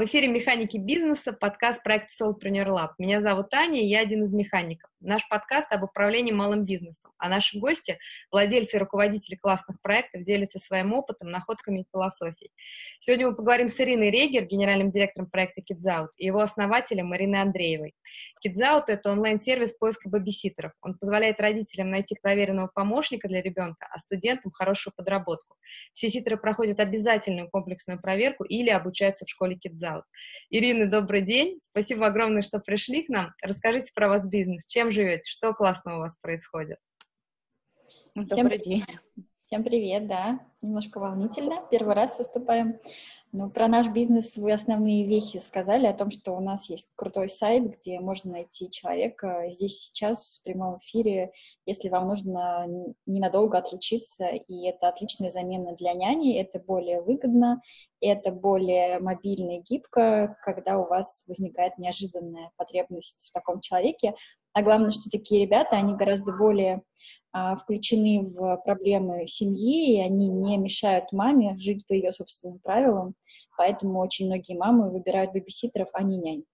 В эфире «Механики бизнеса», подкаст проекта Soulpreneur Lab. Меня зовут Таня, и я один из механиков. Наш подкаст об управлении малым бизнесом, а наши гости, владельцы и руководители классных проектов, делятся своим опытом, находками и философией. Сегодня мы поговорим с Ириной Регер, генеральным директором проекта Kids Out, и его основателем Мариной Андреевой. KidsOut — это онлайн-сервис поиска бэбиситеров. Он позволяет родителям найти проверенного помощника для ребенка, а студентам — хорошую подработку. Все ситеры проходят обязательную комплексную проверку или обучаются в школе KidsOut. Ирина, добрый день. Спасибо огромное, что пришли к нам. Расскажите про вас бизнес. Чем живете? Что классного у вас происходит? Добрый Всем день. Всем привет, да. Немножко волнительно. Первый раз выступаем. Ну, про наш бизнес вы основные вехи сказали о том, что у нас есть крутой сайт, где можно найти человека здесь сейчас в прямом эфире, если вам нужно ненадолго отлучиться, и это отличная замена для няни, это более выгодно, это более мобильно и гибко, когда у вас возникает неожиданная потребность в таком человеке. А главное, что такие ребята, они гораздо более а, включены в проблемы семьи, и они не мешают маме жить по ее собственным правилам, поэтому очень многие мамы выбирают бэбиситеров, а не нянь.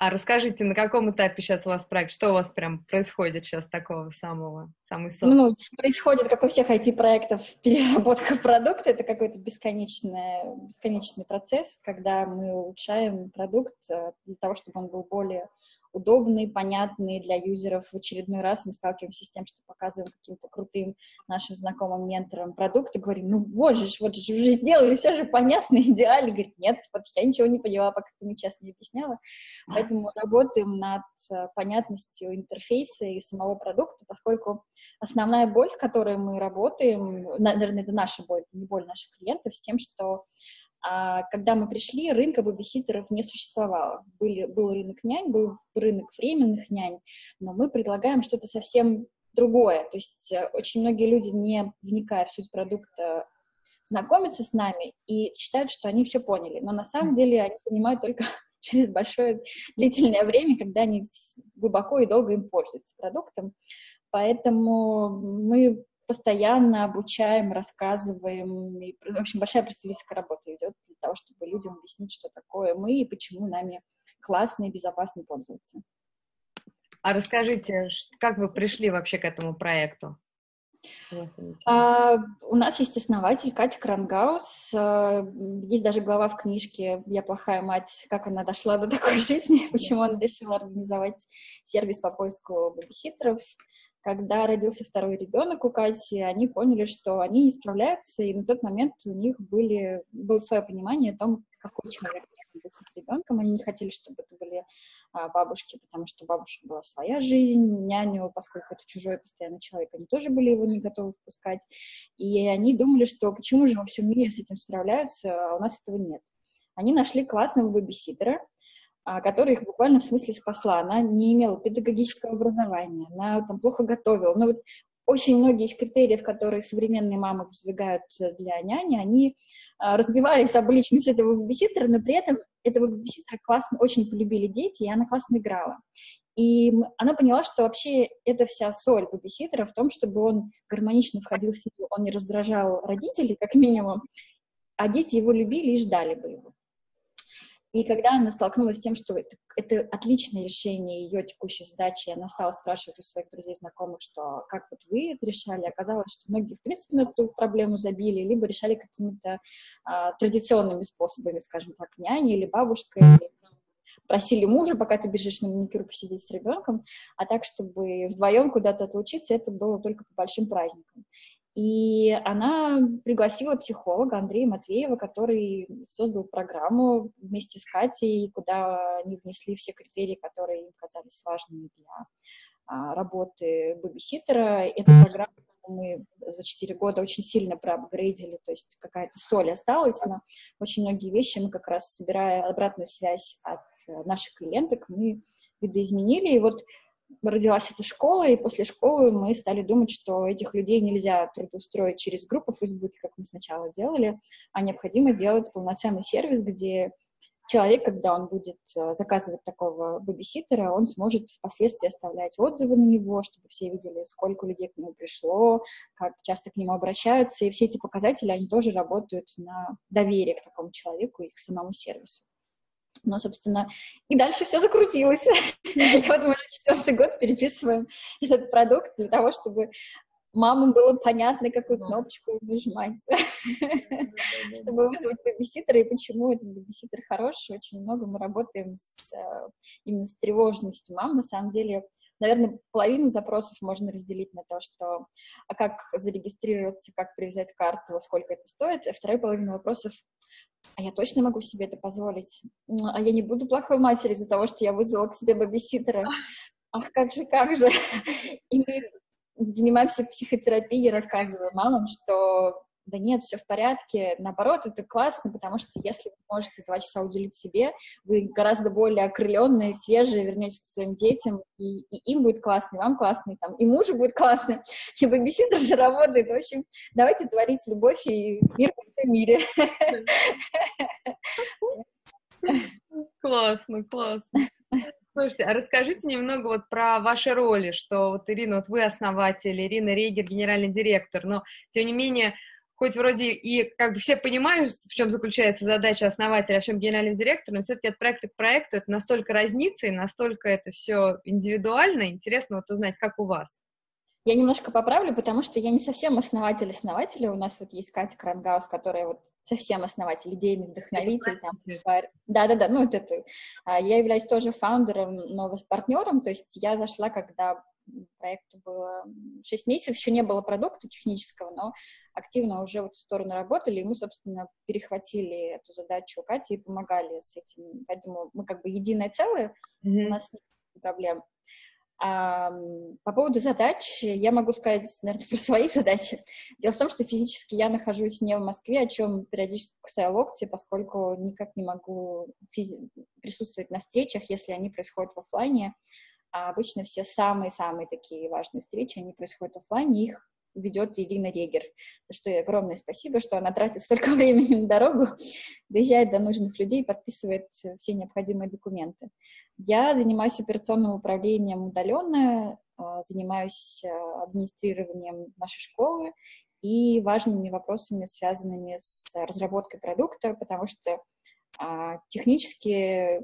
А расскажите, на каком этапе сейчас у вас проект? Что у вас прям происходит сейчас такого самого, самый сок? Ну, происходит, как у всех IT-проектов, переработка продукта. Это какой-то бесконечный, бесконечный процесс, когда мы улучшаем продукт э, для того, чтобы он был более удобные, понятные для юзеров. В очередной раз мы сталкиваемся с тем, что показываем каким-то крутым нашим знакомым менторам продукт и говорим, ну вот же, вот же, уже сделали, все же понятно, идеально. Говорит, нет, я ничего не поняла, пока ты мне честно не объясняла. Поэтому работаем над э, понятностью интерфейса и самого продукта, поскольку основная боль, с которой мы работаем, наверное, это наша боль, не боль наших клиентов, с тем, что а когда мы пришли, рынка бэбиситеров не существовало. Были, был рынок нянь, был рынок временных нянь, но мы предлагаем что-то совсем другое. То есть э, очень многие люди, не вникая в суть продукта, знакомятся с нами и считают, что они все поняли. Но на самом деле они понимают только через большое длительное время, когда они глубоко и долго им пользуются продуктом. Поэтому мы постоянно обучаем, рассказываем. И, в общем, большая представительская работа идет для того, чтобы людям объяснить, что такое мы и почему нами классно и безопасно пользоваться. А расскажите, как вы пришли вообще к этому проекту? А, у нас есть основатель Катя Крангаус. А, есть даже глава в книжке «Я плохая мать. Как она дошла до такой жизни», почему она решила организовать сервис по поиску бабиситеров когда родился второй ребенок у Кати, они поняли, что они не справляются, и на тот момент у них были, было свое понимание о том, какой человек быть с их ребенком. Они не хотели, чтобы это были а, бабушки, потому что бабушка была своя жизнь, няню, поскольку это чужой постоянный человек, они тоже были его не готовы впускать. И они думали, что почему же во всем мире с этим справляются, а у нас этого нет. Они нашли классного бэбиситера, которая их буквально в смысле спасла. Она не имела педагогического образования, она там плохо готовила. Но вот очень многие из критериев, которые современные мамы выдвигают для няни, они а, разбивались об личность этого бабиситера, но при этом этого бабиситера классно, очень полюбили дети, и она классно играла. И она поняла, что вообще это вся соль бабиситера в том, чтобы он гармонично входил в семью, он не раздражал родителей, как минимум, а дети его любили и ждали бы его. И когда она столкнулась с тем, что это, это отличное решение ее текущей задачи, она стала спрашивать у своих друзей, знакомых, что как вот вы это решали, оказалось, что многие, в принципе, на эту проблему забили, либо решали какими-то а, традиционными способами, скажем так, няней или бабушкой, или просили мужа, пока ты бежишь на маникюр посидеть с ребенком, а так, чтобы вдвоем куда-то отлучиться, это было только по большим праздникам. И она пригласила психолога Андрея Матвеева, который создал программу вместе с Катей, куда они внесли все критерии, которые им казались важными для а, работы бэбиситера. Эту программу мы за 4 года очень сильно проапгрейдили, то есть какая-то соль осталась, но очень многие вещи мы как раз, собирая обратную связь от наших клиенток, мы видоизменили. И вот родилась эта школа, и после школы мы стали думать, что этих людей нельзя трудоустроить через группу в Фейсбуке, как мы сначала делали, а необходимо делать полноценный сервис, где человек, когда он будет э, заказывать такого бэбиситера, он сможет впоследствии оставлять отзывы на него, чтобы все видели, сколько людей к нему пришло, как часто к нему обращаются, и все эти показатели, они тоже работают на доверие к такому человеку и к самому сервису. Ну, собственно, и дальше все закрутилось. И вот мы четвертый год переписываем этот продукт для того, чтобы мамам было понятно, какую кнопочку нажимать, чтобы вызвать бэбиситера, и почему этот бэбиситер хороший. Очень много мы работаем с, э, именно с тревожностью мам. На самом деле, наверное, половину запросов можно разделить на то, что а как зарегистрироваться, как привязать карту, сколько это стоит, а вторая половина вопросов а я точно могу себе это позволить? А я не буду плохой матерью из-за того, что я вызвала к себе бэбиситера. Ах, как же, как же. И мы занимаемся психотерапией, рассказываем мамам, что да нет, все в порядке, наоборот, это классно, потому что если вы можете два часа уделить себе, вы гораздо более окрыленные, свежие, вернетесь к своим детям, и, и им будет классно, и вам классно, и, там, и мужу будет классно, и бэбиситер заработает. В общем, давайте творить любовь и мир в этом мире. Классно, классно. Слушайте, а расскажите немного вот про ваши роли, что вот Ирина, вот вы основатель, Ирина Рейгер, генеральный директор, но тем не менее, хоть вроде и как бы все понимают, в чем заключается задача основателя, а в чем генеральный директор, но все-таки от проекта к проекту это настолько разнится и настолько это все индивидуально. Интересно вот узнать, как у вас. Я немножко поправлю, потому что я не совсем основатель основателя. У нас вот есть Катя Крангаус, которая вот совсем основатель, идейный вдохновитель. Да-да-да, ну вот это. А, я являюсь тоже фаундером, но с партнером, то есть я зашла, когда проекту было 6 месяцев, еще не было продукта технического, но активно уже в эту сторону работали, и мы, собственно, перехватили эту задачу Кати и помогали с этим. Поэтому мы как бы единое целое, mm-hmm. у нас нет проблем. А, по поводу задач, я могу сказать, наверное, про свои задачи. Дело в том, что физически я нахожусь не в Москве, о чем периодически кусаю локти, поскольку никак не могу физи- присутствовать на встречах, если они происходят в офлайне. А обычно все самые-самые такие важные встречи, они происходят в офлайне, их ведет Ирина Регер. За что ей огромное спасибо, что она тратит столько времени на дорогу, доезжает до нужных людей, подписывает все необходимые документы. Я занимаюсь операционным управлением удаленно, а, занимаюсь а, администрированием нашей школы и важными вопросами, связанными с разработкой продукта, потому что а, технически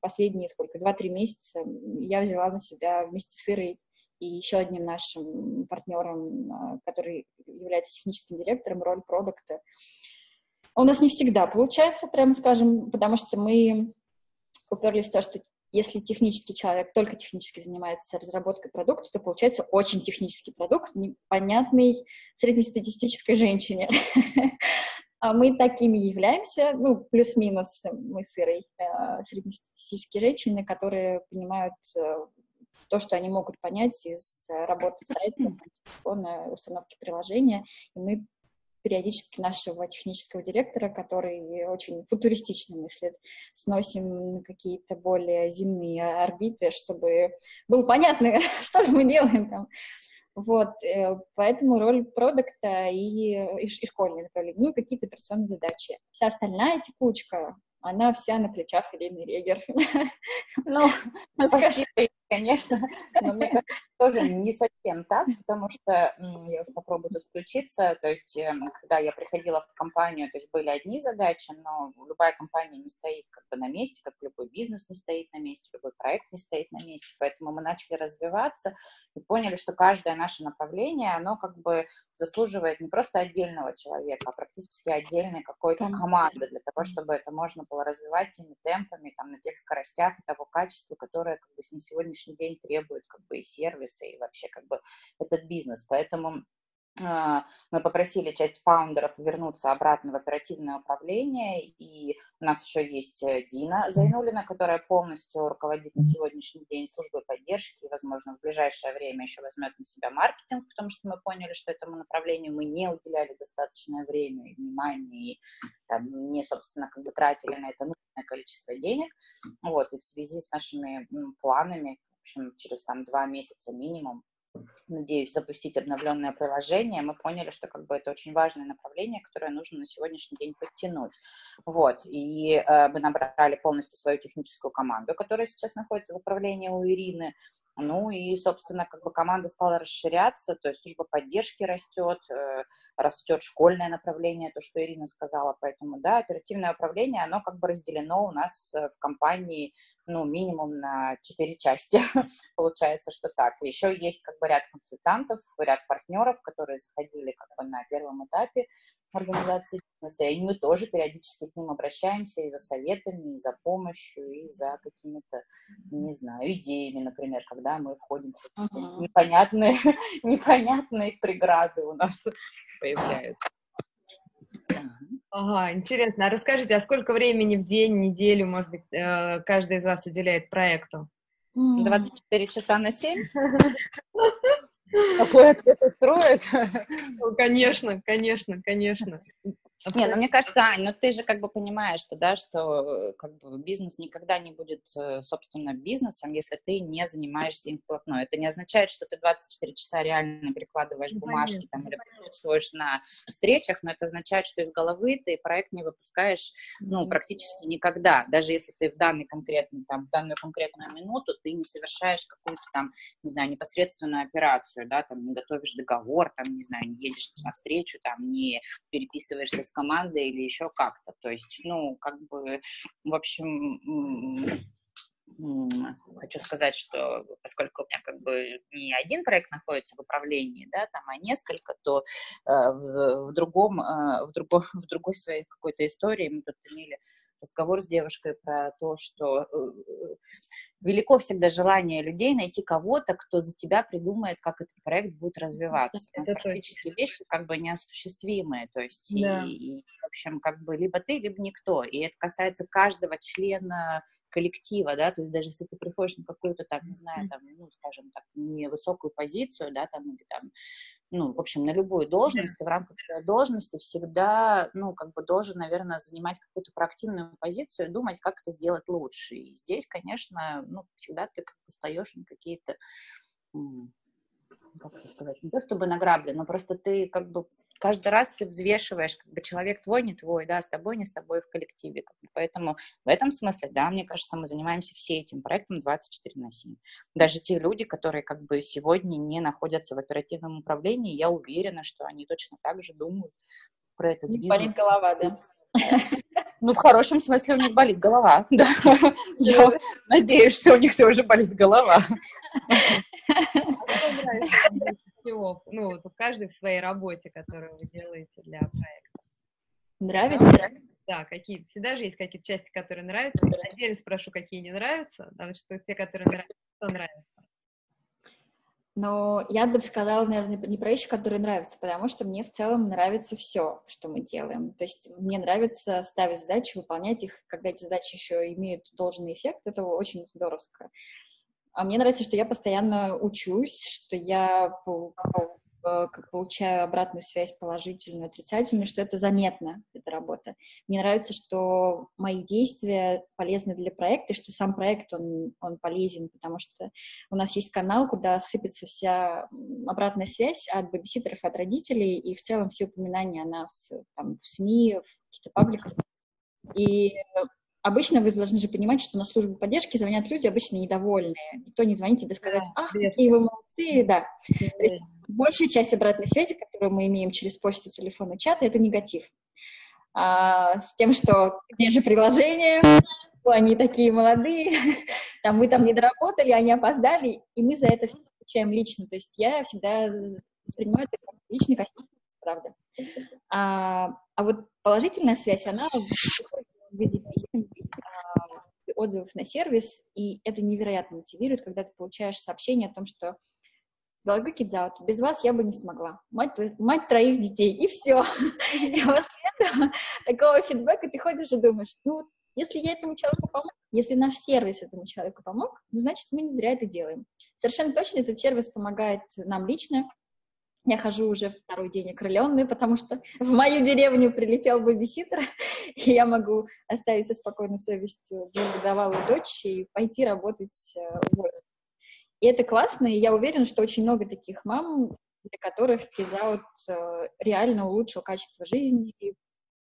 последние сколько, 2-3 месяца я взяла на себя вместе с Ирой и еще одним нашим партнером, который является техническим директором, роль продукта. У нас не всегда получается, прямо скажем, потому что мы уперлись в то, что если технический человек только технически занимается разработкой продукта, то получается очень технический продукт, непонятный среднестатистической женщине. А мы такими являемся, ну, плюс-минус мы с Ирой, э, среднестатистические женщины, которые понимают э, то, что они могут понять из работы сайта, телефона, установки приложения, и мы периодически нашего технического директора, который очень футуристично мыслит, сносим на какие-то более земные орбиты, чтобы было понятно, что же мы делаем там. Вот, э, поэтому роль продукта и, и, и школьное направление, ну, какие-то операционные задачи. Вся остальная текучка, она вся на плечах Ирины Регер. Ну, спасибо, конечно, но мне кажется, тоже не совсем так, потому что, я уже попробую тут включиться, то есть, эм, когда я приходила в компанию, то есть были одни задачи, но любая компания не стоит как бы на месте, как любой бизнес не стоит на месте, любой проект не стоит на месте, поэтому мы начали развиваться и поняли, что каждое наше направление, оно как бы заслуживает не просто отдельного человека, а практически отдельной какой-то команды для того, чтобы это можно было развивать теми темпами, там, на тех скоростях и того качества, которое как бы на сегодняшний сегодняшний день требует как бы и сервисы, и вообще как бы этот бизнес. Поэтому а, мы попросили часть фаундеров вернуться обратно в оперативное управление, и у нас еще есть э, Дина Зайнулина, которая полностью руководит на сегодняшний день службой поддержки, и, возможно, в ближайшее время еще возьмет на себя маркетинг, потому что мы поняли, что этому направлению мы не уделяли достаточное время и внимание, и там, не, собственно, как бы тратили на это нужное количество денег. Вот, и в связи с нашими планами, общем, через там два месяца минимум. Надеюсь, запустить обновленное приложение, мы поняли, что как бы это очень важное направление, которое нужно на сегодняшний день подтянуть. Вот, и э, мы набрали полностью свою техническую команду, которая сейчас находится в управлении у Ирины, ну и, собственно, как бы команда стала расширяться, то есть служба поддержки растет, э, растет школьное направление, то, что Ирина сказала, поэтому, да, оперативное управление, оно как бы разделено у нас э, в компании, ну, минимум на четыре части, получается, что так. Еще есть как бы ряд консультантов, ряд партнеров, которые заходили как бы на первом этапе, организации бизнеса, и мы тоже периодически к ним обращаемся и за советами, и за помощью, и за какими-то, не знаю, идеями, например, когда мы входим в uh-huh. непонятные, непонятные преграды у нас появляются. Ага, интересно. А расскажите, а сколько времени в день, неделю, может быть, э, каждый из вас уделяет проекту? 24 часа на 7? Какой ответ устроит? Ну, конечно, конечно, конечно. Не, ну мне кажется, Ань, ну ты же как бы понимаешь, что, да, что э, как бы бизнес никогда не будет, э, собственно, бизнесом, если ты не занимаешься им вплотную. Это не означает, что ты 24 часа реально перекладываешь ну, бумажки там, или присутствуешь на встречах, но это означает, что из головы ты проект не выпускаешь, ну, практически никогда. Даже если ты в данный конкретный, там, в данную конкретную минуту ты не совершаешь какую-то там, не знаю, непосредственную операцию, да, там, не готовишь договор, там, не знаю, не едешь на встречу, там, не переписываешься с командой или еще как-то. То есть, ну, как бы, в общем, хочу сказать, что поскольку у меня как бы не один проект находится в управлении, да, там, а несколько, то э, в, в другом, э, в, другом, в другой своей какой-то истории мы тут имели разговор с девушкой про то, что э, велико всегда желание людей найти кого-то, кто за тебя придумает, как этот проект будет развиваться. Это ну, практически точно. вещи как бы неосуществимые, то есть, да. и, и, в общем, как бы либо ты, либо никто, и это касается каждого члена коллектива, да, то есть даже если ты приходишь на какую-то там, не знаю, там, ну, скажем так, невысокую позицию, да, там, или там, ну, в общем, на любую должность, ты в рамках своей должности всегда, ну, как бы должен, наверное, занимать какую-то проактивную позицию, думать, как это сделать лучше. И здесь, конечно, ну, всегда ты как бы встаешь на какие-то как сказать, не то чтобы на грабли, но просто ты как бы каждый раз ты взвешиваешь, как бы человек твой, не твой, да, с тобой, не с тобой в коллективе. Как бы. Поэтому в этом смысле, да, мне кажется, мы занимаемся все этим проектом 24 на 7. Даже те люди, которые как бы сегодня не находятся в оперативном управлении, я уверена, что они точно так же думают про этот бизнес. Болит голова, да. Ну, в хорошем смысле у них болит голова, да. Я надеюсь, что у них тоже болит голова. Ну, каждый в своей работе, которую вы делаете для проекта. Нравится? Да, какие всегда же есть какие-то части, которые нравятся. Я отдельно спрошу, какие не нравятся, потому что те, которые нравятся, то нравятся. Но я бы сказала, наверное, не про вещи, которые нравятся, потому что мне в целом нравится все, что мы делаем. То есть мне нравится ставить задачи, выполнять их, когда эти задачи еще имеют должный эффект, это очень здоровско. А мне нравится, что я постоянно учусь, что я как получаю обратную связь положительную, отрицательную, что это заметно, эта работа. Мне нравится, что мои действия полезны для проекта, и что сам проект, он, он полезен, потому что у нас есть канал, куда сыпется вся обратная связь от бэбиситеров, от родителей, и в целом все упоминания о нас там, в СМИ, в каких-то пабликах. И обычно вы должны же понимать, что на службу поддержки звонят люди обычно недовольные. Никто не звонит тебе сказать, ах, какие вы молодцы, да. Большая часть обратной связи, которую мы имеем через почту, телефон и чат, это негатив. А, с тем, что где же приложение, они такие молодые, там мы там не доработали, они опоздали, и мы за это отвечаем лично. То есть я всегда воспринимаю это как личный костюм, правда. А, а вот положительная связь, она в виде а, отзывов на сервис, и это невероятно мотивирует, когда ты получаешь сообщение о том, что Галагу Кидзаут, без вас я бы не смогла. Мать, мать троих детей, и все. И после этого такого фидбэка ты ходишь и думаешь, ну, если я этому человеку помог, если наш сервис этому человеку помог, ну, значит, мы не зря это делаем. Совершенно точно этот сервис помогает нам лично, я хожу уже второй день окрыленный, потому что в мою деревню прилетел бэбиситер, и я могу оставить со спокойной совестью двухгодовалую дочь и пойти работать э, в. И это классно, и я уверена, что очень много таких мам, для которых кизаут э, реально улучшил качество жизни,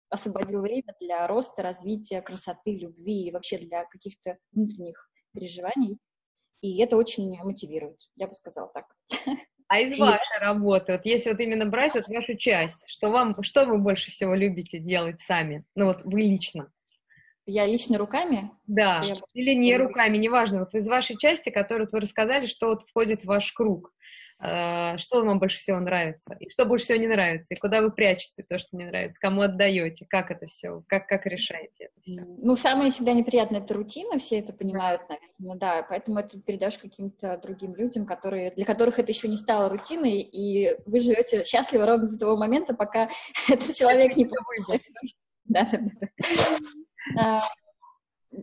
освободил время для роста, развития, красоты, любви и вообще для каких-то внутренних переживаний. И это очень мотивирует, я бы сказала так. А из вашей работы, вот если вот именно брать вот вашу часть, что вам, что вы больше всего любите делать сами? Ну вот вы лично. Я лично руками? Да, я... или не руками, неважно. Вот из вашей части, которую вы рассказали, что вот входит в ваш круг. Э, что вам больше всего нравится, и что больше всего не нравится, и куда вы прячете то, что не нравится, кому отдаете, как это все, как, как решаете это все? Ну, самое всегда неприятное — это рутина, все это понимают, наверное, да, поэтому это передаешь каким-то другим людям, которые, для которых это еще не стало рутиной, и вы живете счастливо ровно до того момента, пока этот человек не получит. Да, да, да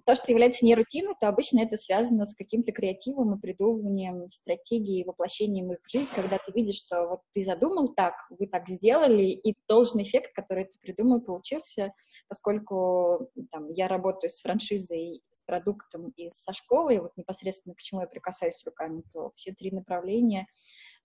то, что является не рутиной, то обычно это связано с каким-то креативом и придумыванием стратегии, воплощением их в жизнь, когда ты видишь, что вот ты задумал так, вы так сделали, и должный эффект, который ты придумал, получился, поскольку там, я работаю с франшизой, с продуктом и со школой, вот непосредственно к чему я прикасаюсь руками, то все три направления,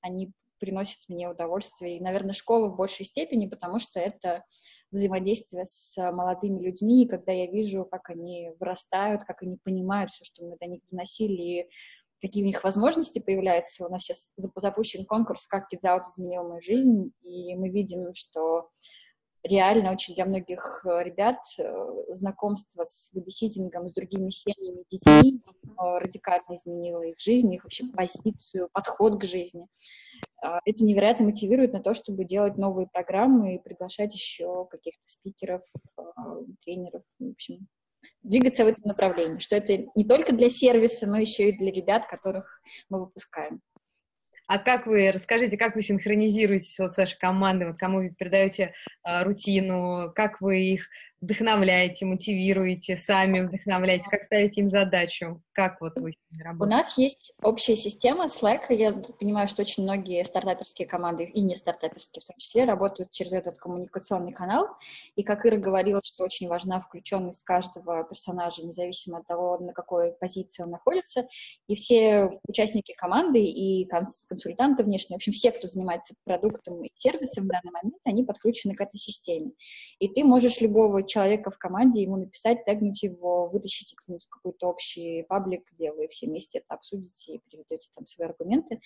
они приносят мне удовольствие. И, наверное, школа в большей степени, потому что это взаимодействия с молодыми людьми, когда я вижу, как они вырастают, как они понимают все, что мы до них доносили, и какие у них возможности появляются. У нас сейчас запущен конкурс «Как Kids Out изменил мою жизнь», и мы видим, что реально очень для многих ребят э, знакомство с бибиситингом, с другими семьями, детьми э, радикально изменило их жизнь, их вообще позицию, подход к жизни. А, это невероятно мотивирует на то, чтобы делать новые программы и приглашать еще каких-то спикеров, а, тренеров, в общем, двигаться в этом направлении, что это не только для сервиса, но еще и для ребят, которых мы выпускаем. А как вы, расскажите, как вы синхронизируете вот с вашей командой, вот кому вы передаете э, рутину, как вы их вдохновляете, мотивируете, сами вдохновляете, как ставите им задачу, как вот вы работаете? У нас есть общая система Slack, я понимаю, что очень многие стартаперские команды, и не стартаперские в том числе, работают через этот коммуникационный канал, и как Ира говорила, что очень важна включенность каждого персонажа, независимо от того, на какой позиции он находится, и все участники команды и консультанты внешние, в общем, все, кто занимается продуктом и сервисом в данный момент, они подключены к этой системе. И ты можешь любого человека в команде, ему написать, тегнуть его, вытащить какой-то общий паблик, где вы все вместе это обсудите и приведете там свои аргументы.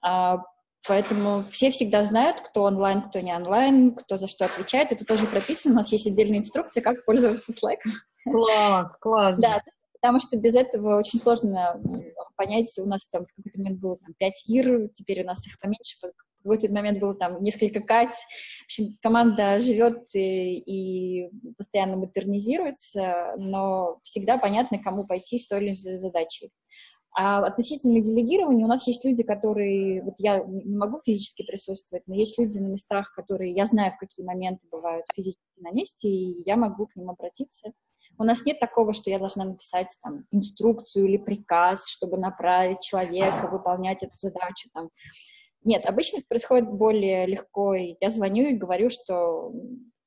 А, поэтому все всегда знают, кто онлайн, кто не онлайн, кто за что отвечает. Это тоже прописано. У нас есть отдельная инструкция, как пользоваться Slack. Класс, класс. Да, потому что без этого очень сложно понять. У нас там в какой-то момент было там, 5 ир, теперь у нас их поменьше, в какой-то момент было там несколько Кать. В общем, команда живет и, и постоянно модернизируется, но всегда понятно, кому пойти с той или иной задачей. А относительно делегирования у нас есть люди, которые, вот я не могу физически присутствовать, но есть люди на местах, которые, я знаю, в какие моменты бывают физически на месте, и я могу к ним обратиться. У нас нет такого, что я должна написать там инструкцию или приказ, чтобы направить человека выполнять эту задачу. Там. Нет, обычно это происходит более легко. Я звоню и говорю, что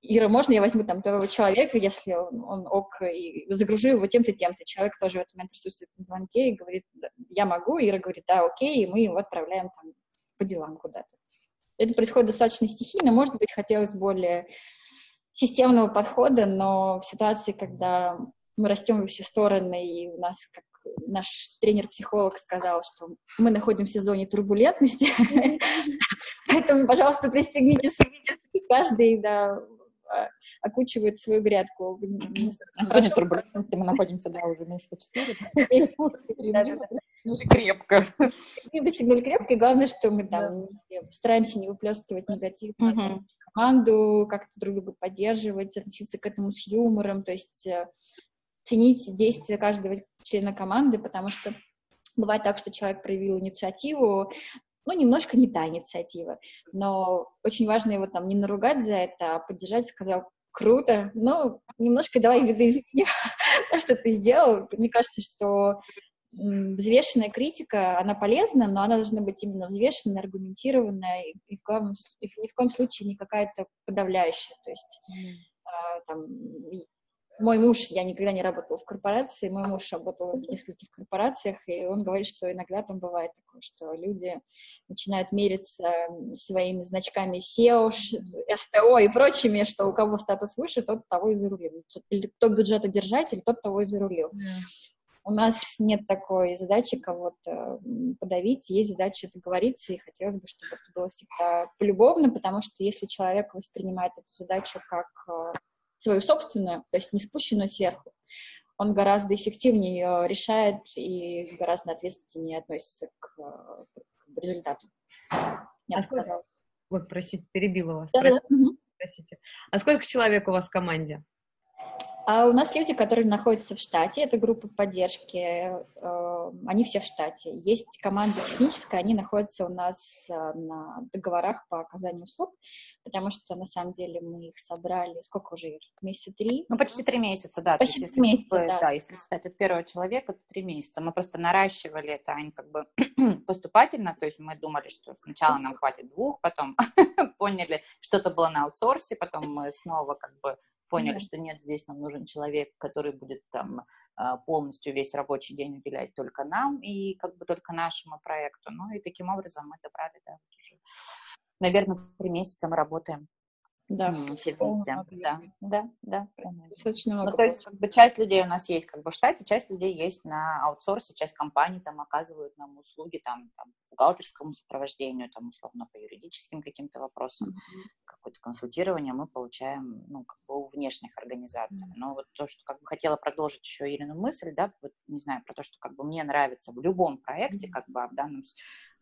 Ира, можно я возьму там того человека, если он, он ок, и загружу его тем-то, тем-то. Человек тоже в этот момент присутствует на звонке и говорит, я могу. Ира говорит, да, окей, и мы его отправляем там по делам куда-то. Это происходит достаточно стихийно. Может быть, хотелось более системного подхода, но в ситуации, когда мы растем во все стороны, и у нас как наш тренер-психолог сказал, что мы находимся в зоне турбулентности, поэтому, пожалуйста, пристегнитесь, каждый, да, окучивает свою грядку. В зоне турбулентности мы находимся, да, уже месяца четыре. Или крепко. Либо сигнули крепко, и главное, что мы там стараемся не выплескивать негатив команду, как-то друг друга поддерживать, относиться к этому с юмором, то есть э, ценить действия каждого члена команды, потому что бывает так, что человек проявил инициативу, ну, немножко не та инициатива, но очень важно его там не наругать за это, а поддержать, сказал, круто, ну, немножко давай видоизмени то, что ты сделал. Мне кажется, что взвешенная критика, она полезна, но она должна быть именно взвешенная, аргументированная, и, в, главном, и ни в коем случае не какая-то подавляющая. То есть а, там, мой муж, я никогда не работала в корпорации, мой муж работал в нескольких корпорациях, и он говорит, что иногда там бывает такое, что люди начинают мериться своими значками SEO, СТО и прочими, что у кого статус выше, тот того и зарулил. Или кто бюджетодержатель, тот того и зарулил. Yeah. У нас нет такой задачи кого-то подавить, есть задача договориться, и хотелось бы, чтобы это было всегда полюбовно, потому что если человек воспринимает эту задачу как э, свою собственную, то есть не спущенную сверху, он гораздо эффективнее ее решает и гораздо ответственнее относится к, к результату. Я а бы сказала. Вот, простите, перебила вас. Да, да, да. Простите. А сколько человек у вас в команде? А у нас люди, которые находятся в штате, это группа поддержки, э, они все в штате. Есть команда техническая, они находятся у нас э, на договорах по оказанию услуг, потому что на самом деле мы их собрали, сколько уже, месяца три? Ну, почти три месяца, да. Почти три месяца, да. Да, если считать от первого человека, то три месяца. Мы просто наращивали это, они как бы поступательно, то есть мы думали, что сначала нам хватит двух, потом поняли, что-то было на аутсорсе, потом мы снова как бы поняли, что нет, здесь нам нужен человек, который будет там а, полностью весь рабочий день уделять только нам и как бы только нашему проекту. Ну и таким образом мы добрали, да, вот уже, наверное, три месяца мы работаем. Да, все вместе. Да, да, да. Достаточно много. Ну, то есть, как бы, часть людей у нас есть как бы в штате, часть людей есть на аутсорсе, часть компаний там оказывают нам услуги там, там бухгалтерскому сопровождению, там, условно, по юридическим каким-то вопросам, mm-hmm. какое-то консультирование мы получаем, ну, как бы у внешних организаций. Mm-hmm. Но вот то, что как бы хотела продолжить еще Ирину мысль, да, вот, не знаю, про то, что как бы мне нравится в любом проекте, mm-hmm. как бы, а в данном,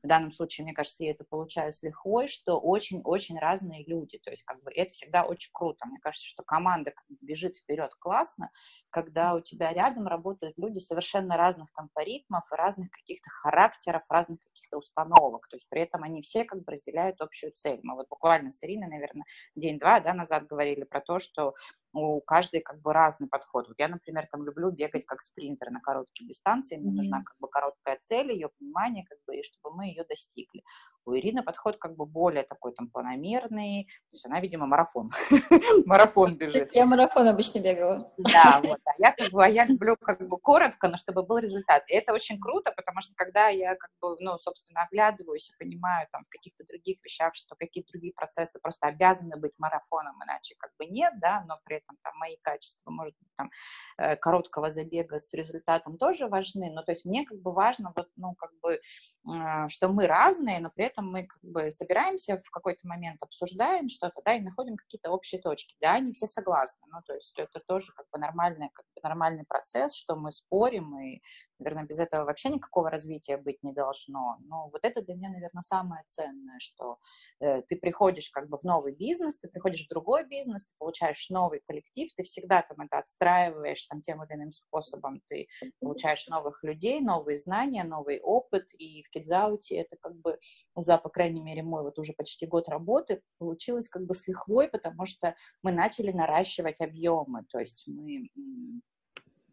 в данном случае, мне кажется, я это получаю с лихвой, что очень-очень разные люди, то есть, как бы, это всегда очень круто. Мне кажется, что команда бежит вперед классно, когда у тебя рядом работают люди совершенно разных там по ритмов, разных каких-то характеров, разных каких-то установок, то есть при этом они все как бы разделяют общую цель. Мы вот буквально с Ириной, наверное, день-два да, назад говорили про то, что у каждой как бы разный подход. Вот я, например, там люблю бегать как спринтер на короткие дистанции, мне mm-hmm. нужна как бы короткая цель, ее понимание, как бы, и чтобы мы ее достигли. У Ирины подход как бы более такой там планомерный, то есть она, видимо, марафон, марафон бежит. Я марафон обычно бегала. Да, вот, а я как бы, а я люблю как бы коротко, но чтобы был результат. И это очень круто, потому что когда я как бы, ну, собственно, оглядываюсь и понимаю там в каких-то других вещах, что какие-то другие процессы просто обязаны быть марафоном, иначе как бы нет, да, но при этом там мои качества, может быть, там э, короткого забега с результатом тоже важны, но то есть мне как бы важно вот, ну, как бы, э, что мы разные, но при этом мы как бы собираемся в какой-то момент, обсуждаем что-то, да, и находим какие-то общие точки, да, они все согласны, ну, то есть это тоже как бы нормальный, как бы нормальный процесс, что мы спорим, и, наверное, без этого вообще никакого развития быть не должно, но вот это для меня, наверное, самое ценное, что э, ты приходишь как бы в новый бизнес, ты приходишь в другой бизнес, ты получаешь новый коллектив, ты всегда там это отстраиваешь там тем или иным способом, ты получаешь новых людей, новые знания, новый опыт, и в Кидзауте это как бы за, по крайней мере, мой вот уже почти год работы получилось как бы с лихвой, потому что мы начали наращивать объемы, то есть мы,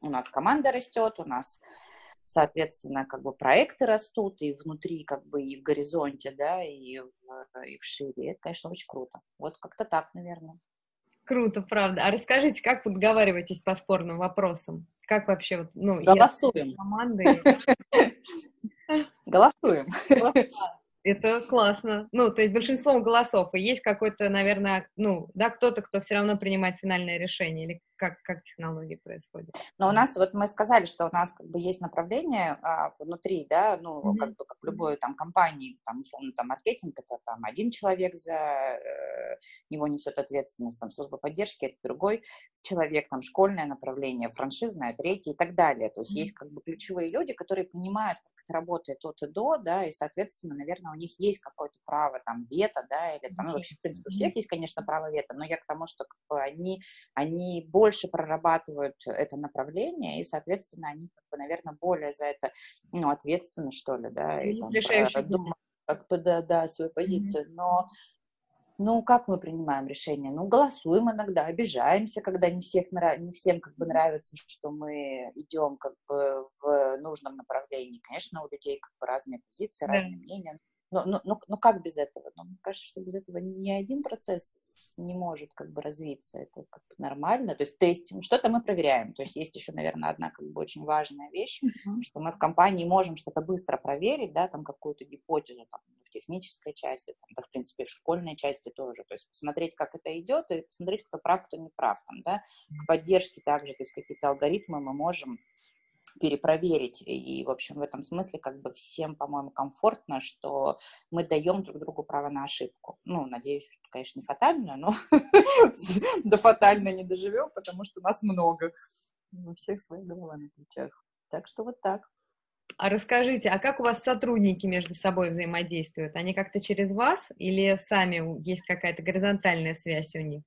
у нас команда растет, у нас соответственно, как бы проекты растут и внутри, как бы и в горизонте, да, и в, и в шире. Это, конечно, очень круто. Вот как-то так, наверное. Круто, правда. А расскажите, как вы договариваетесь по спорным вопросам? Как вообще, вот, ну, Голосуем. Команды... Голосуем. Это классно. Ну, то есть большинством голосов. И есть какой-то, наверное, ну, да, кто-то, кто все равно принимает финальное решение. Или как, как технологии происходят? Но у нас, вот мы сказали, что у нас как бы есть направление а, внутри, да, ну, mm-hmm. как бы как в любой там компании, там, условно, там, маркетинг, это там один человек за э, него несет ответственность, там, служба поддержки, это другой человек, там, школьное направление, франшизное, третье и так далее. То есть mm-hmm. есть как бы ключевые люди, которые понимают, это работает от и до, да, и, соответственно, наверное, у них есть какое-то право там вето, да, или там, ну, вообще, в принципе, у всех есть, конечно, право вето, но я к тому, что как бы, они, они больше прорабатывают это направление, и, соответственно, они, как бы, наверное, более за это, ну, ответственны, что ли, да, и, там, думают, как бы, да, да, свою позицию, mm-hmm. но ну, как мы принимаем решение? Ну, голосуем иногда, обижаемся, когда не, всех, не всем как бы нравится, что мы идем как бы в нужном направлении. Конечно, у людей как бы разные позиции, разные да. мнения. Но, но, но, но как без этого? Ну, мне кажется, что без этого ни один процесс не может как бы развиться, это как бы нормально, то есть тестим, что-то мы проверяем, то есть есть еще, наверное, одна как бы очень важная вещь, mm-hmm. что мы в компании можем что-то быстро проверить, да, там какую-то гипотезу, там, в технической части, там, да, в принципе, в школьной части тоже, то есть посмотреть, как это идет, и посмотреть, кто прав, кто не прав, там, да, в поддержке также, то есть какие-то алгоритмы мы можем перепроверить. И, в общем, в этом смысле как бы всем, по-моему, комфортно, что мы даем друг другу право на ошибку. Ну, надеюсь, конечно, не фатальную, но до фатально не доживем, потому что нас много. У всех свои голова на плечах. Так что вот так. А расскажите, а как у вас сотрудники между собой взаимодействуют? Они как-то через вас или сами есть какая-то горизонтальная связь у них?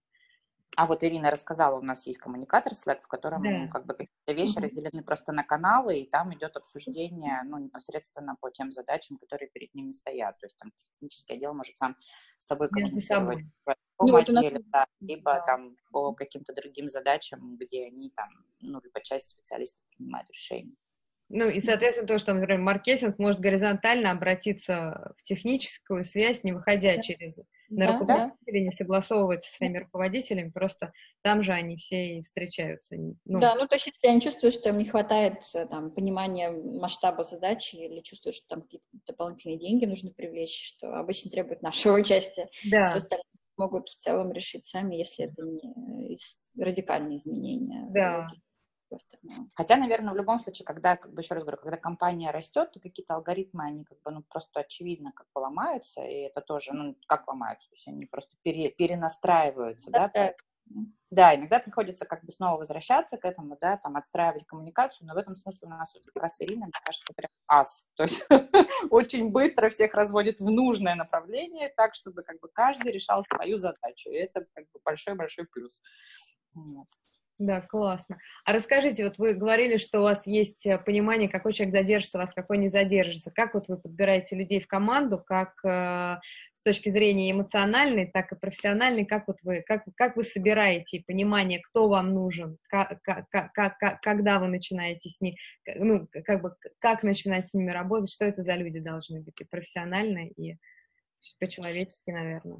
А вот Ирина рассказала, у нас есть коммуникатор Slack, в котором да. как бы какие-то вещи mm-hmm. разделены просто на каналы, и там идет обсуждение, ну, непосредственно по тем задачам, которые перед ними стоят. То есть там технический отдел может сам с собой коммуницировать по ну, отделе, да, либо да. там по каким-то другим задачам, где они там, ну, либо часть специалистов принимают решения. Ну и, соответственно, то, что, например, маркетинг может горизонтально обратиться в техническую связь, не выходя да. через на да, руководителей, да. не согласовывать со своими руководителями, просто там же они все и встречаются. Ну. Да, ну то есть если они чувствуют, что им не хватает э, там, понимания масштаба задачи или чувствуют, что там какие-то дополнительные деньги нужно привлечь, что обычно требует нашего участия, да. все остальные могут в целом решить сами, если это не радикальные изменения. Да. Логики просто. Хотя, наверное, в любом случае, когда, как бы еще раз говорю, когда компания растет, то какие-то алгоритмы, они как бы, ну, просто очевидно как бы ломаются, и это тоже, ну, как ломаются, то есть они просто пере, перенастраиваются, да, да, да, иногда приходится как бы снова возвращаться к этому, да, там, отстраивать коммуникацию, но в этом смысле у нас вот как раз Ирина, мне кажется, прям ас, то есть очень быстро всех разводит в нужное направление, так, чтобы как бы каждый решал свою задачу, и это как бы большой-большой плюс. Вот. Да, классно. А расскажите, вот вы говорили, что у вас есть э, понимание, какой человек задержится у вас, какой не задержится. Как вот вы подбираете людей в команду, как э, с точки зрения эмоциональной, так и профессиональной, как вот вы, как, как вы собираете понимание, кто вам нужен, как, как, как, когда вы начинаете с ними, ну, как бы, как начинать с ними работать, что это за люди должны быть, и профессионально, и по-человечески, наверное.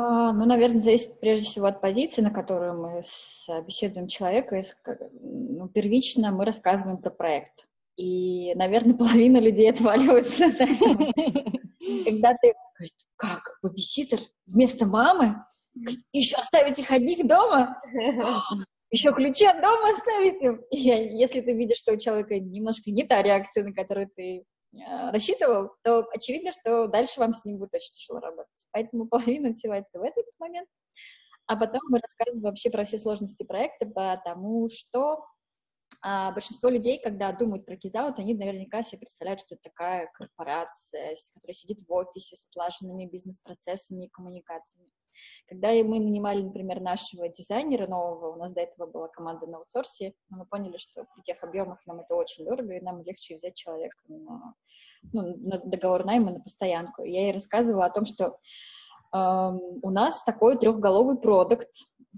А, ну, наверное, зависит прежде всего от позиции, на которую мы беседуем человека. Ну, первично мы рассказываем про проект. И, наверное, половина людей отваливается. Когда ты как, бабиситер вместо мамы? Еще оставить их одних дома? Еще ключи от дома оставить им? Если ты видишь, что у человека немножко не та реакция, на которую ты рассчитывал, то очевидно, что дальше вам с ним будет очень тяжело работать. Поэтому половина отсевается в этот момент, а потом мы рассказываем вообще про все сложности проекта, потому что а большинство людей, когда думают про кизаут, они наверняка себе представляют, что это такая корпорация, которая сидит в офисе с отлаженными бизнес-процессами и коммуникациями. Когда мы нанимали, например, нашего дизайнера нового, у нас до этого была команда на аутсорсе, но мы поняли, что при тех объемах нам это очень дорого, и нам легче взять человека на, ну, на договор найма, на постоянку. Я ей рассказывала о том, что э, у нас такой трехголовый продукт,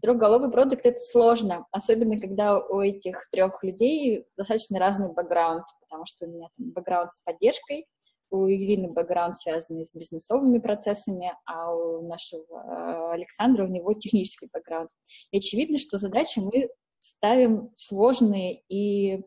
Трехголовый продукт — это сложно, особенно когда у этих трех людей достаточно разный бэкграунд, потому что у меня там бэкграунд с поддержкой, у Ирины бэкграунд связанный с бизнесовыми процессами, а у нашего э, Александра у него технический бэкграунд. И очевидно, что задачи мы ставим сложные и,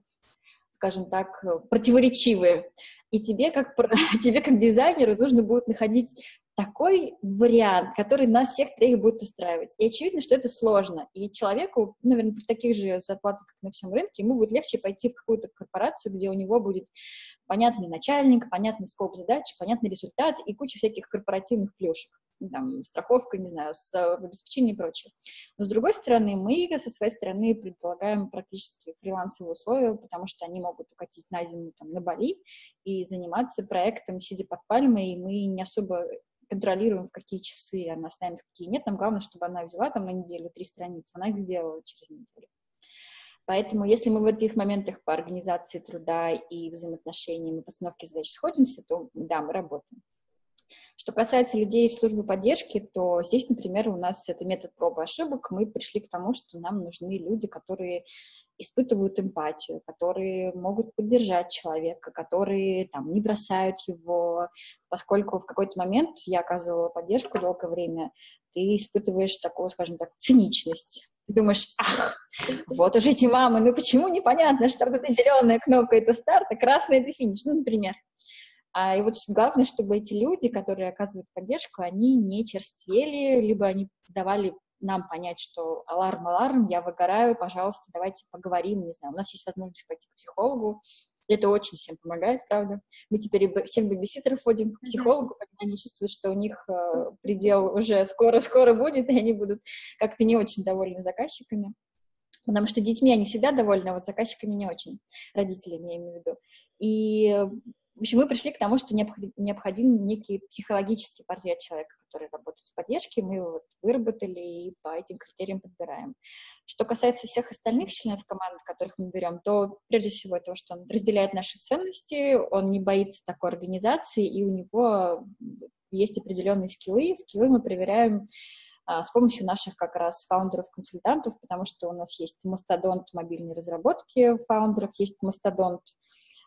скажем так, противоречивые. И тебе как, тебе как дизайнеру нужно будет находить такой вариант, который нас всех троих будет устраивать. И очевидно, что это сложно. И человеку, наверное, при таких же зарплатах, как на всем рынке, ему будет легче пойти в какую-то корпорацию, где у него будет понятный начальник, понятный скоп задач, понятный результат и куча всяких корпоративных плюшек. Ну, там, страховка, не знаю, с обеспечением и прочее. Но, с другой стороны, мы со своей стороны предлагаем практически фрилансовые условия, потому что они могут укатить на зиму там, на Бали и заниматься проектом, сидя под пальмой, и мы не особо контролируем, в какие часы она ставит, в какие нет. Нам главное, чтобы она взяла там на неделю три страницы, она их сделала через неделю. Поэтому, если мы в этих моментах по организации труда и взаимоотношениям и постановке задач сходимся, то да, мы работаем. Что касается людей в службе поддержки, то здесь, например, у нас это метод пробы ошибок. Мы пришли к тому, что нам нужны люди, которые испытывают эмпатию, которые могут поддержать человека, которые там не бросают его, поскольку в какой-то момент я оказывала поддержку долгое время, ты испытываешь такую, скажем так, циничность. Ты думаешь, ах, вот уже эти мамы, ну почему непонятно, что вот эта зеленая кнопка — это старт, а красная — это финиш, ну, например. А, и вот главное, чтобы эти люди, которые оказывают поддержку, они не черствели, либо они давали нам понять, что аларм, аларм, я выгораю, пожалуйста, давайте поговорим, не знаю, у нас есть возможность пойти к психологу, это очень всем помогает, правда. Мы теперь всех бэбиситеров вводим к психологу, когда они чувствуют, что у них э, предел уже скоро-скоро будет, и они будут как-то не очень довольны заказчиками. Потому что детьми они всегда довольны, а вот заказчиками не очень, родителями я имею в виду. И в общем, мы пришли к тому, что необходим некий психологический портрет человека, который работает в поддержке. Мы его вот выработали и по этим критериям подбираем. Что касается всех остальных членов команды, которых мы берем, то прежде всего то, что он разделяет наши ценности, он не боится такой организации, и у него есть определенные скиллы. Скиллы мы проверяем а, с помощью наших как раз фаундеров-консультантов, потому что у нас есть мастодонт мобильной разработки фаундеров, есть мастодонт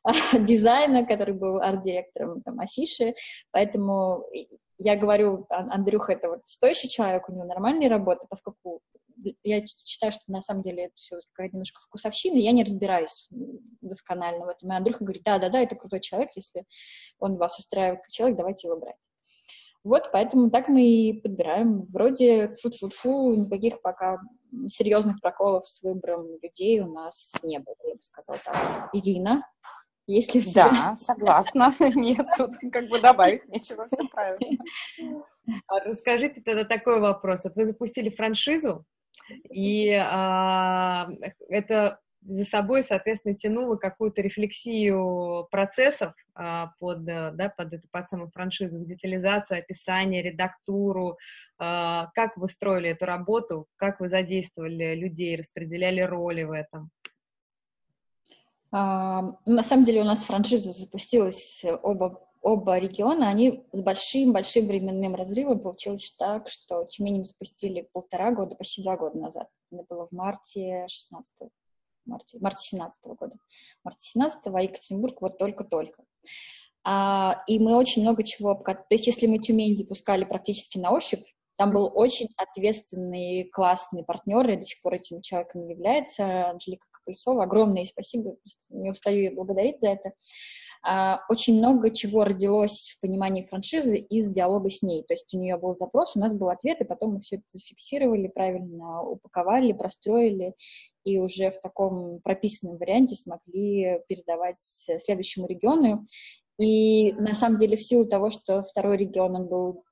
дизайна, который был арт-директором там, афиши, поэтому я говорю, Андрюха это вот стоящий человек, у него нормальная работа, поскольку я считаю, что на самом деле это все такая немножко вкусовщина, я не разбираюсь досконально в этом. И Андрюха говорит, да-да-да, это крутой человек, если он вас устраивает как человек, давайте его брать. Вот, поэтому так мы и подбираем. Вроде фу-фу-фу, никаких пока серьезных проколов с выбором людей у нас не было, я бы сказала так. Ирина, если все... Да, согласна. Нет, тут как бы добавить нечего, все правильно. А расскажите тогда такой вопрос. Вот вы запустили франшизу, и а, это за собой, соответственно, тянуло какую-то рефлексию процессов а, под, да, под эту под самую франшизу, детализацию, описание, редактуру. А, как вы строили эту работу, как вы задействовали людей, распределяли роли в этом? А, на самом деле у нас франшиза запустилась оба, оба региона, они с большим-большим временным разрывом. Получилось так, что Тюмень запустили полтора года, почти два года назад. Это было в марте 16 марте, марте 17 года. Марте 17 а Екатеринбург вот только-только. А, и мы очень много чего... То есть если мы Тюмень запускали практически на ощупь, там был очень ответственный, классный партнер, и до сих пор этим человеком является Анжелика Копыльцова. Огромное спасибо, не устаю ее благодарить за это. А, очень много чего родилось в понимании франшизы из диалога с ней. То есть у нее был запрос, у нас был ответ, и потом мы все это зафиксировали, правильно упаковали, простроили, и уже в таком прописанном варианте смогли передавать следующему региону. И на самом деле в силу того, что второй регион, он был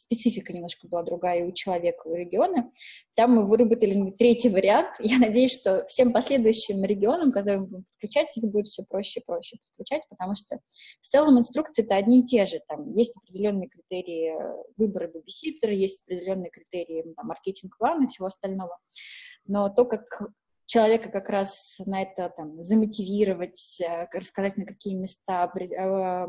специфика немножко была другая у человека, у региона. Там мы выработали третий вариант. Я надеюсь, что всем последующим регионам, которые мы будем подключать, их будет все проще и проще подключать, потому что в целом инструкции-то одни и те же. Там есть определенные критерии выбора бэбиситера, есть определенные критерии маркетинг-плана и всего остального. Но то, как человека как раз на это там, замотивировать, э, рассказать, на какие места э,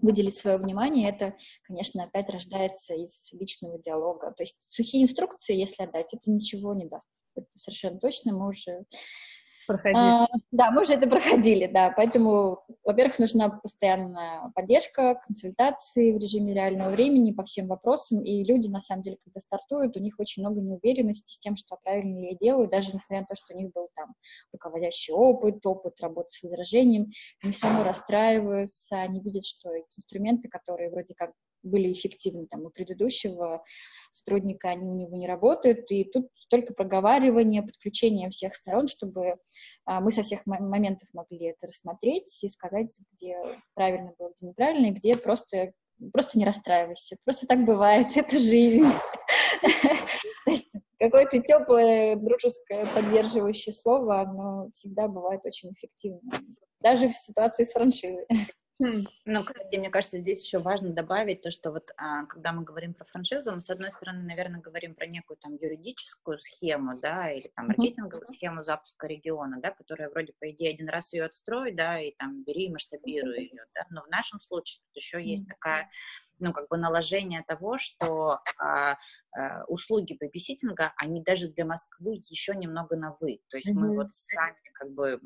выделить свое внимание, это, конечно, опять рождается из личного диалога. То есть сухие инструкции, если отдать, это ничего не даст. Это совершенно точно мы уже Проходили. А, да, мы уже это проходили, да. Поэтому, во-первых, нужна постоянная поддержка, консультации в режиме реального времени по всем вопросам. И люди, на самом деле, когда стартуют, у них очень много неуверенности с тем, что правильно ли я делаю, даже несмотря на то, что у них был там руководящий опыт, опыт работы с возражением, они все равно расстраиваются, они видят, что эти инструменты, которые вроде как были эффективны там, у предыдущего сотрудника, они у него не работают, и тут только проговаривание, подключение всех сторон, чтобы а, мы со всех моментов могли это рассмотреть и сказать, где правильно было, где неправильно, и где просто, просто не расстраивайся. Просто так бывает, это жизнь. Какое-то теплое, дружеское, поддерживающее слово, оно всегда бывает очень эффективно, даже в ситуации с франшизой. Хм. Ну, кстати, мне кажется, здесь еще важно добавить то, что вот а, когда мы говорим про франшизу, мы, с одной стороны, наверное, говорим про некую там юридическую схему, да, или там маркетинговую схему запуска региона, да, которая вроде, по идее, один раз ее отстрой, да, и там бери и масштабируй ее, да, но в нашем случае еще есть такая ну, как бы наложение того, что а, а, услуги бэбиситинга, они даже для Москвы еще немного на «вы». То есть mm-hmm. мы вот сами как бы,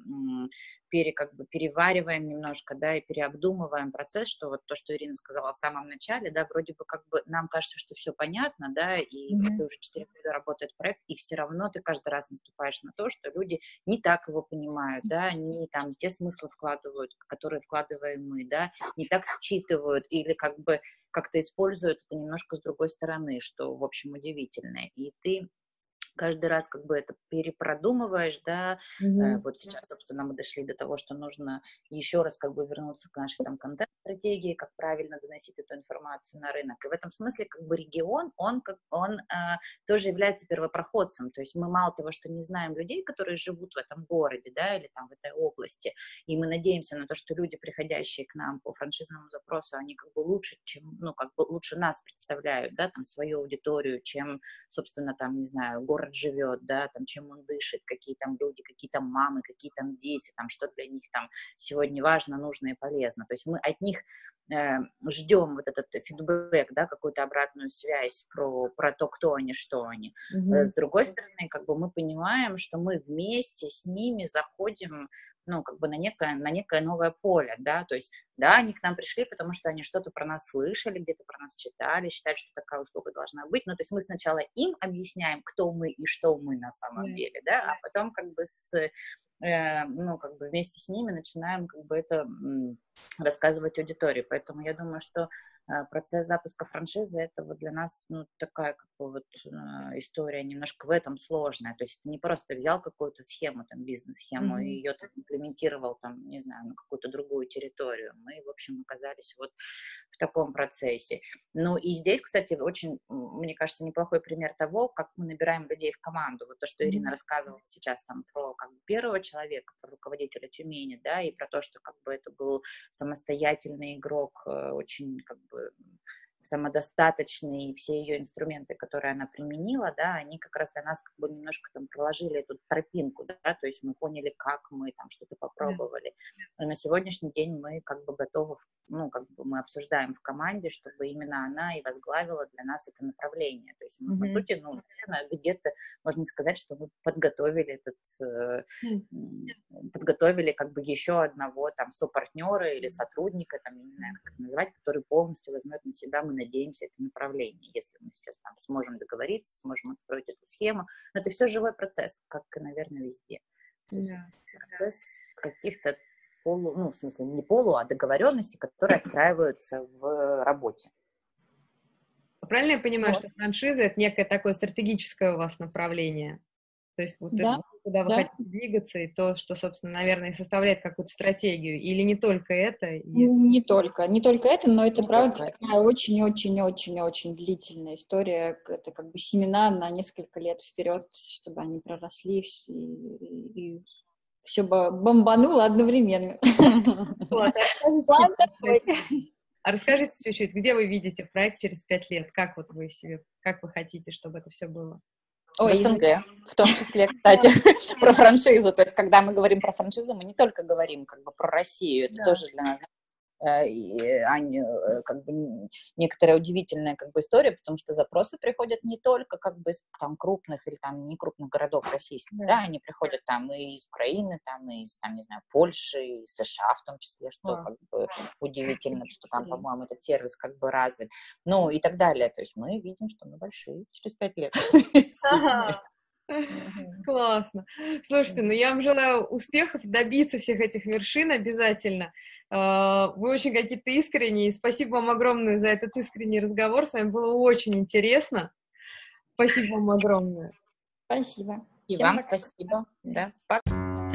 пере, как бы перевариваем немножко, да, и переобдумываем процесс, что вот то, что Ирина сказала в самом начале, да, вроде бы как бы нам кажется, что все понятно, да, и mm-hmm. уже 4 года работает проект, и все равно ты каждый раз наступаешь на то, что люди не так его понимают, да, не там те смыслы вкладывают, которые вкладываем мы, да, не так считывают или как бы как-то используют это немножко с другой стороны, что, в общем, удивительно. И ты каждый раз как бы это перепродумываешь, да, mm-hmm. вот сейчас, собственно, мы дошли до того, что нужно еще раз как бы вернуться к нашей там контент-стратегии, как правильно доносить эту информацию на рынок, и в этом смысле как бы регион, он, как, он э, тоже является первопроходцем, то есть мы мало того, что не знаем людей, которые живут в этом городе, да, или там в этой области, и мы надеемся на то, что люди, приходящие к нам по франшизному запросу, они как бы лучше, чем, ну, как бы лучше нас представляют, да, там свою аудиторию, чем, собственно, там, не знаю, город город живет, да, там, чем он дышит, какие там люди, какие там мамы, какие там дети, там, что для них там сегодня важно, нужно и полезно. То есть мы от них э, ждем вот этот фидбэк, да, какую-то обратную связь про, про то, кто они, что они. Mm-hmm. С другой стороны, как бы мы понимаем, что мы вместе с ними заходим ну, как бы на некое, на некое новое поле, да, то есть, да, они к нам пришли, потому что они что-то про нас слышали, где-то про нас читали, считают, что такая услуга должна быть, ну, то есть мы сначала им объясняем, кто мы и что мы на самом деле, да, а потом как бы с э, ну, как бы вместе с ними начинаем как бы это рассказывать аудитории. Поэтому я думаю, что процесс запуска франшизы это вот для нас ну, такая как бы вот э, история немножко в этом сложная. То есть ты не просто взял какую-то схему, там бизнес-схему mm-hmm. и ее там, имплементировал там, не знаю, на какую-то другую территорию. Мы, в общем, оказались вот в таком процессе. Ну и здесь, кстати, очень, мне кажется, неплохой пример того, как мы набираем людей в команду. Вот то, что mm-hmm. Ирина рассказывала сейчас там про как бы, первого человека, про руководителя Тюмени, да, и про то, что как бы это был самостоятельный игрок, э, очень как бы 嗯。Самодостаточной, и все ее инструменты, которые она применила, да, они как раз для нас как бы немножко там проложили эту тропинку, да, то есть мы поняли, как мы там что-то попробовали. И на сегодняшний день мы как бы готовы, ну, как бы мы обсуждаем в команде, чтобы именно она и возглавила для нас это направление. То есть мы, mm-hmm. по сути, ну, наверное, где-то можно сказать, что мы подготовили этот, mm-hmm. подготовили как бы еще одного там сопартнера или сотрудника, там, я не знаю, как это называть, который полностью возьмет на себя, надеемся, это направление. Если мы сейчас там сможем договориться, сможем отстроить эту схему. Но это все живой процесс, как, наверное, везде. Yeah. Процесс каких-то полу, ну, в смысле, не полу, а договоренности, которые отстраиваются в работе. Правильно я понимаю, вот. что франшиза это некое такое стратегическое у вас направление? То есть вот да, это, куда вы да. хотите двигаться, и то, что, собственно, наверное, составляет какую-то стратегию. Или не только это? И... Не только. Не только это, но это, не правда, такая очень-очень-очень-очень длительная история. Это как бы семена на несколько лет вперед, чтобы они проросли и, и, и все бомбануло одновременно. А расскажите чуть-чуть, где вы видите проект через пять лет? Как вот вы себе, как вы хотите, чтобы это все было? Ой, в СНГ, в том числе, кстати, про франшизу. То есть, когда мы говорим про франшизу, мы не только говорим как бы про Россию, это тоже для нас Э, и они, э, как бы некоторая удивительная как бы история, потому что запросы приходят не только как бы из там крупных или там не крупных городов российских, да, да они приходят там и из Украины, там и из там не знаю Польши, из США в том числе, что а. как бы удивительно, что там, по-моему, этот сервис как бы развит, ну и так далее. То есть мы видим, что мы большие через пять лет. Классно. Слушайте, ну я вам желаю успехов, добиться всех этих вершин обязательно. А, вы очень какие-то искренние. Спасибо вам огромное за этот искренний разговор. С вами было очень интересно. Спасибо вам огромное. Спасибо. И Всем вам пока. спасибо. Да, пока.